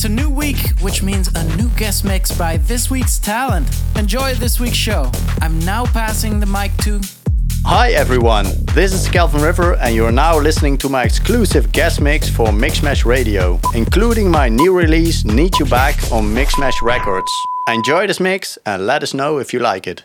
It's a new week, which means a new guest mix by this week's talent. Enjoy this week's show. I'm now passing the mic to. Hi everyone, this is Kelvin River, and you're now listening to my exclusive guest mix for Mixmash Radio, including my new release Need You Back on Mixmash Records. Enjoy this mix and let us know if you like it.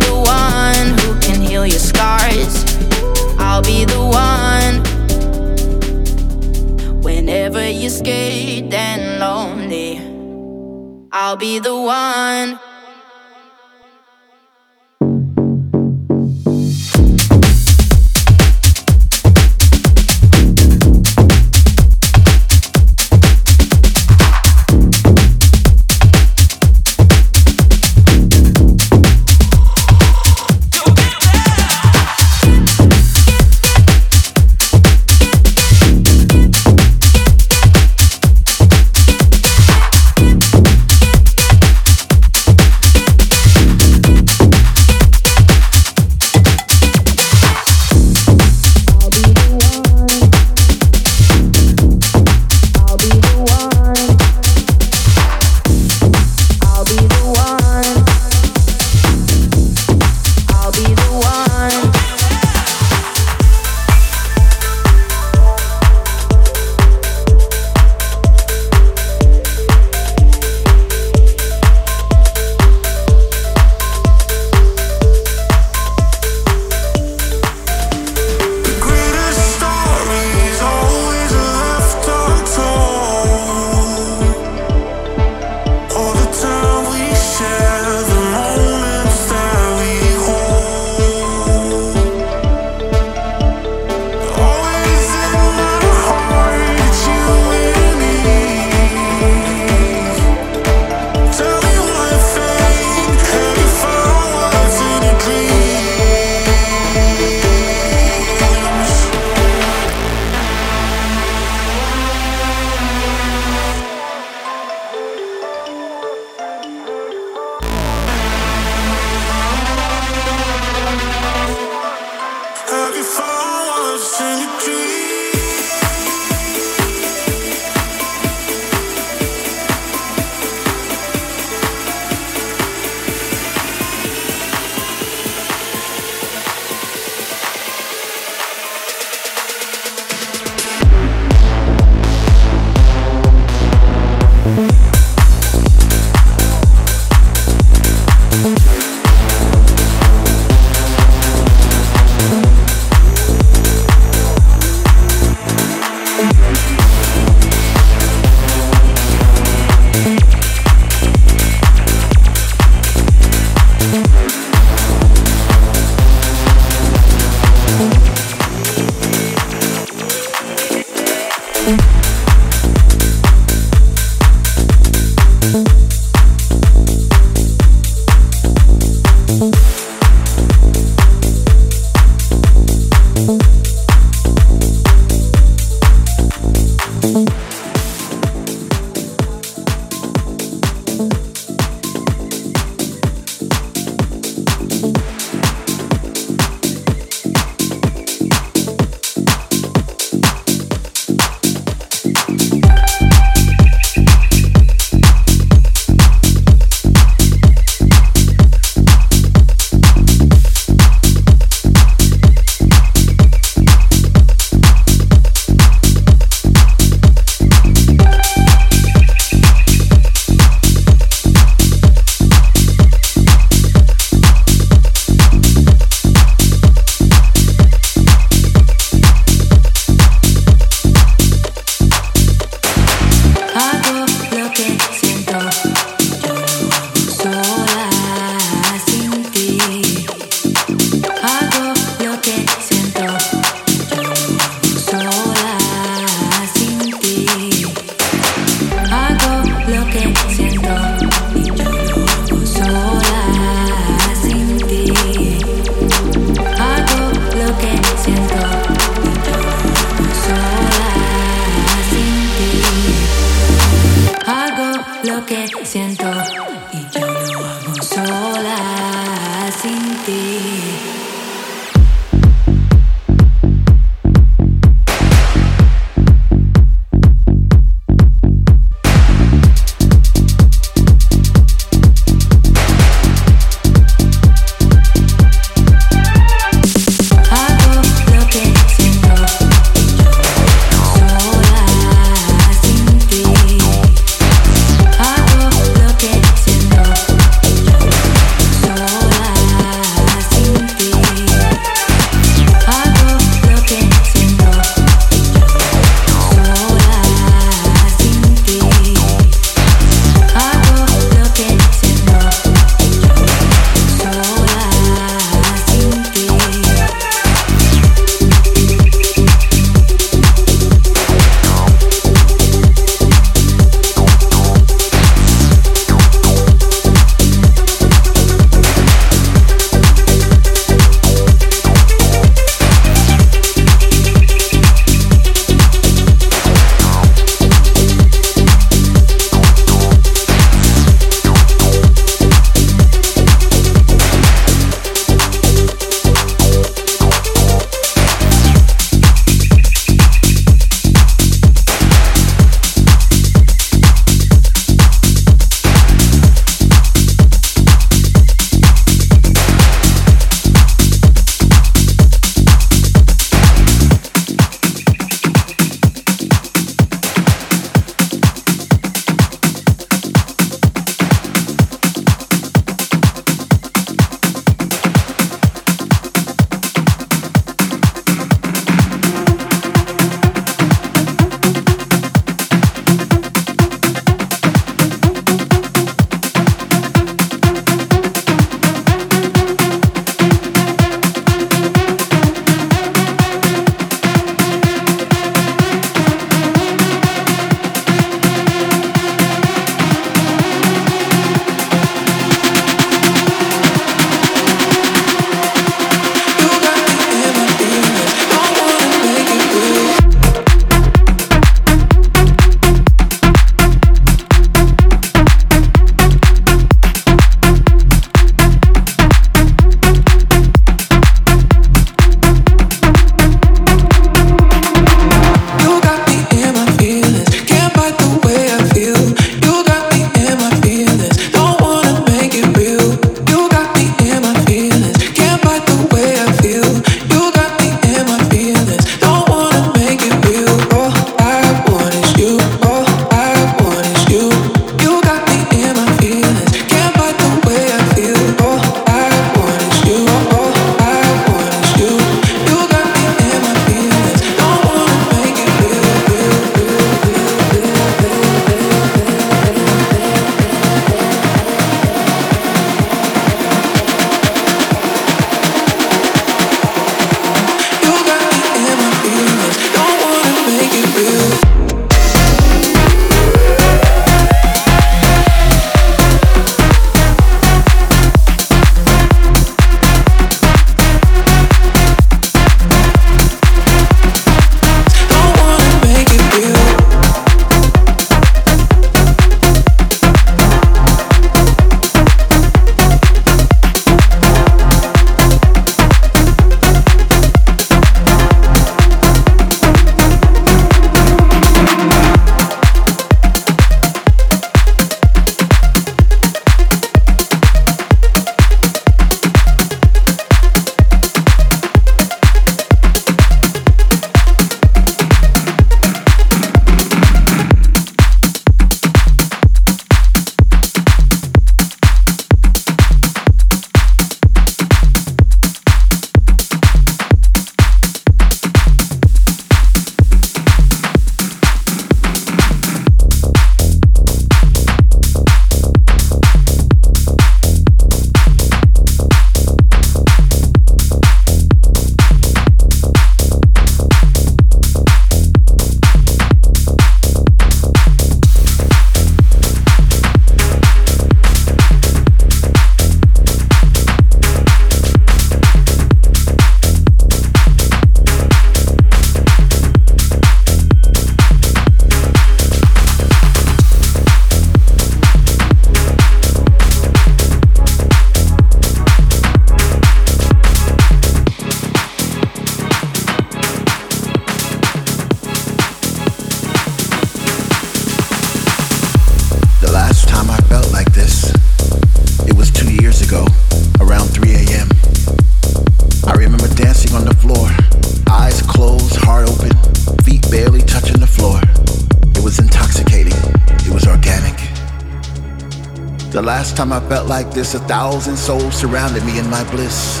a thousand souls surrounded me in my bliss.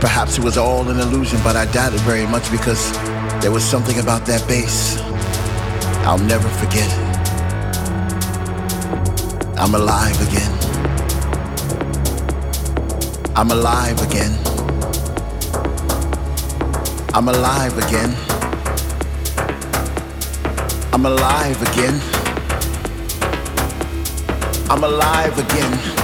Perhaps it was all an illusion, but I doubt it very much because there was something about that bass I'll never forget. I'm alive again. I'm alive again. I'm alive again. I'm alive again. I'm alive again.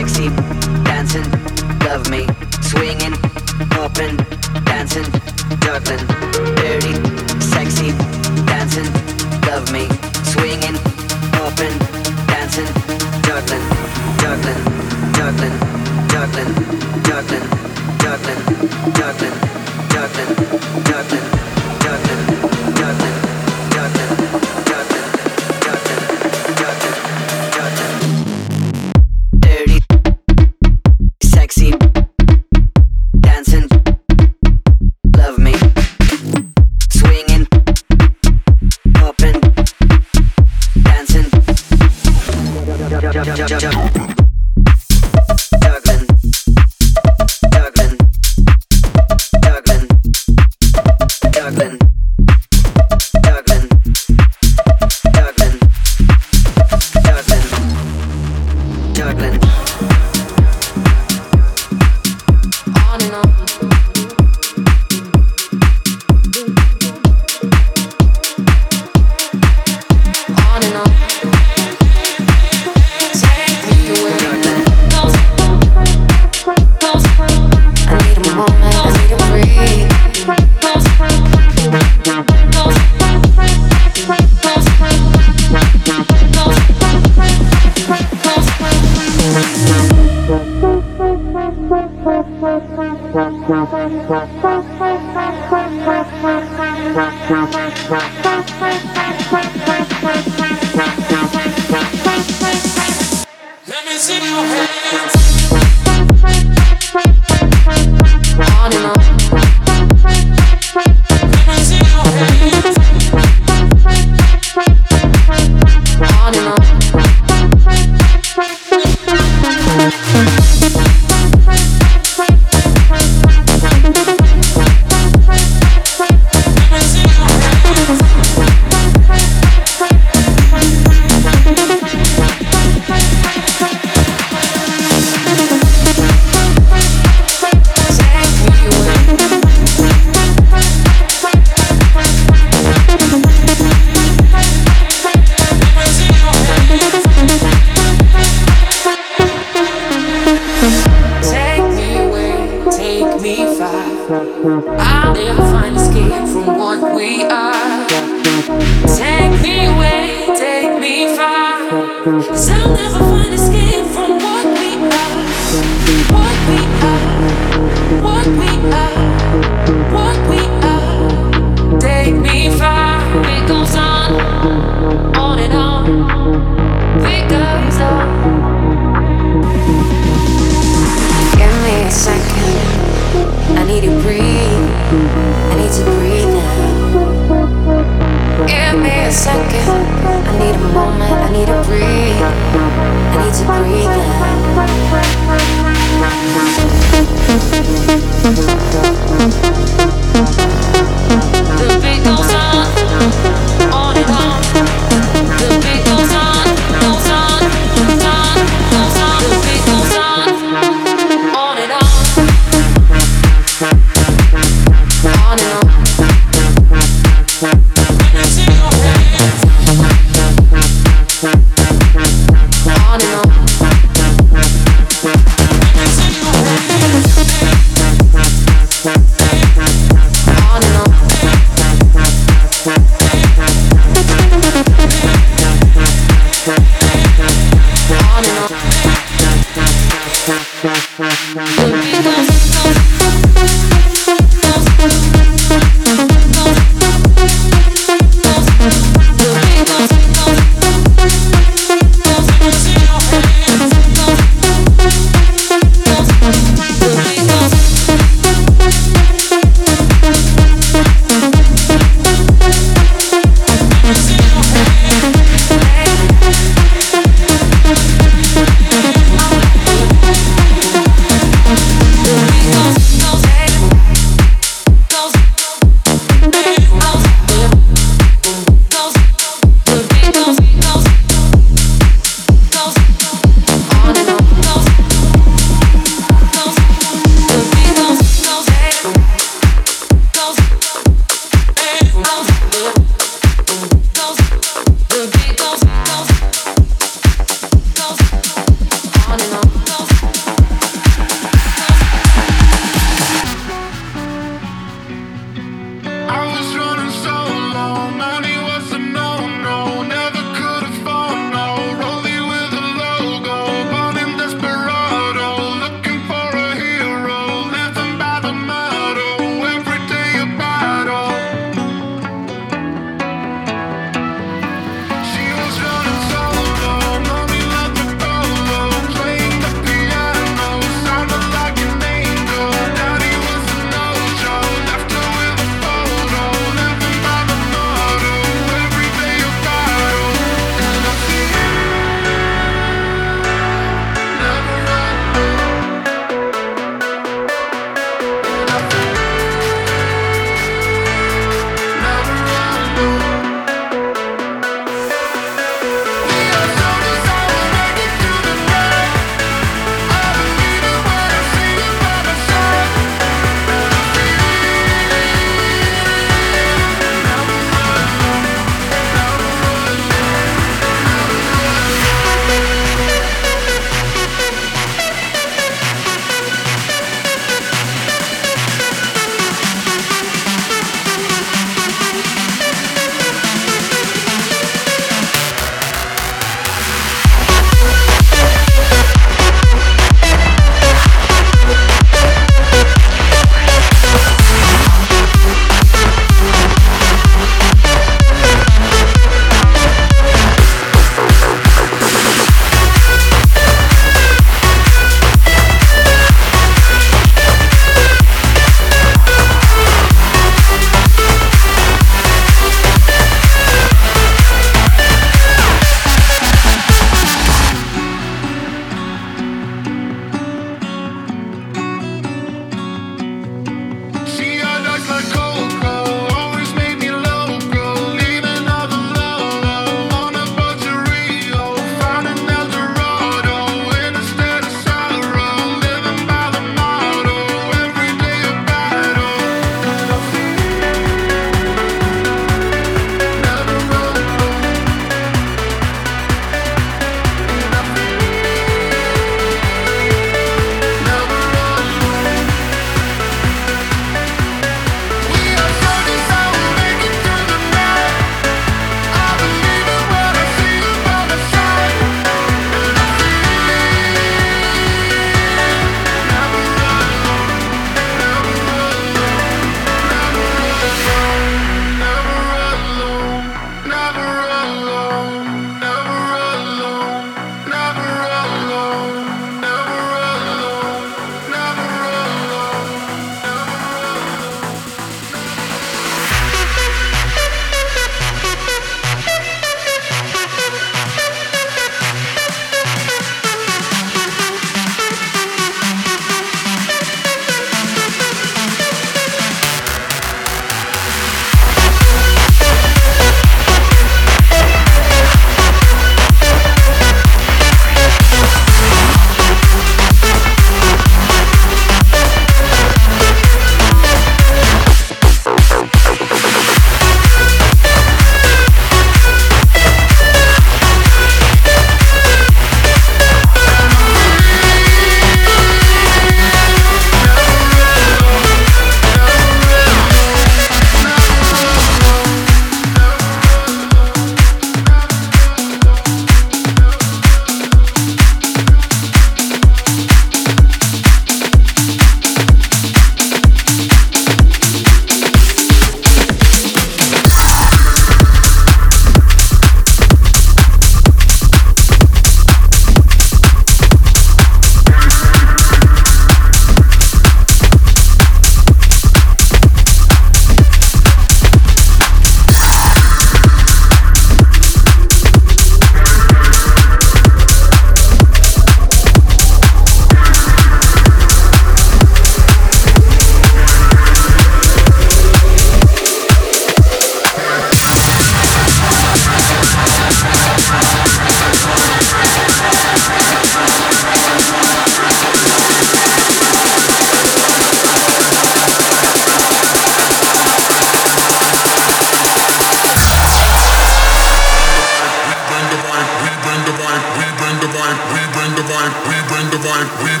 like we